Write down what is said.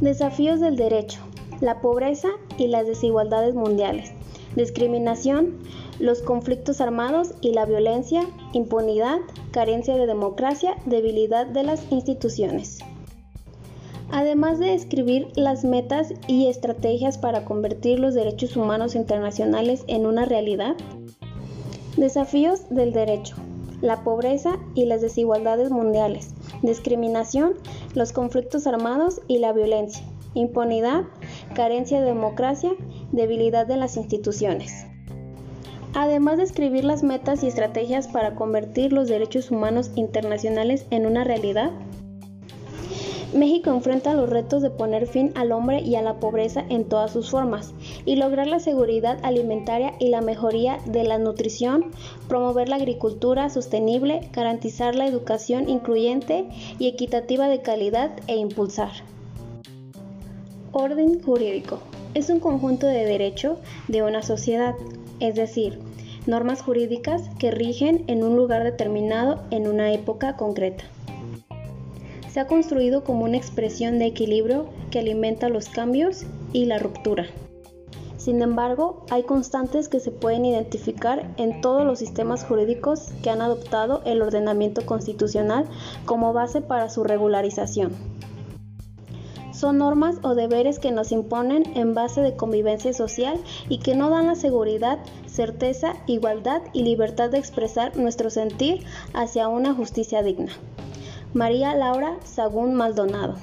Desafíos del derecho, la pobreza y las desigualdades mundiales, discriminación, los conflictos armados y la violencia, impunidad, carencia de democracia, debilidad de las instituciones. Además de describir las metas y estrategias para convertir los derechos humanos internacionales en una realidad, desafíos del derecho, la pobreza y las desigualdades mundiales, discriminación, los conflictos armados y la violencia, impunidad, carencia de democracia, debilidad de las instituciones. Además de escribir las metas y estrategias para convertir los derechos humanos internacionales en una realidad, México enfrenta los retos de poner fin al hombre y a la pobreza en todas sus formas y lograr la seguridad alimentaria y la mejoría de la nutrición, promover la agricultura sostenible, garantizar la educación incluyente y equitativa de calidad e impulsar. Orden jurídico. Es un conjunto de derecho de una sociedad, es decir, normas jurídicas que rigen en un lugar determinado en una época concreta se ha construido como una expresión de equilibrio que alimenta los cambios y la ruptura. Sin embargo, hay constantes que se pueden identificar en todos los sistemas jurídicos que han adoptado el ordenamiento constitucional como base para su regularización. Son normas o deberes que nos imponen en base de convivencia social y que no dan la seguridad, certeza, igualdad y libertad de expresar nuestro sentir hacia una justicia digna. María Laura Sagún Maldonado.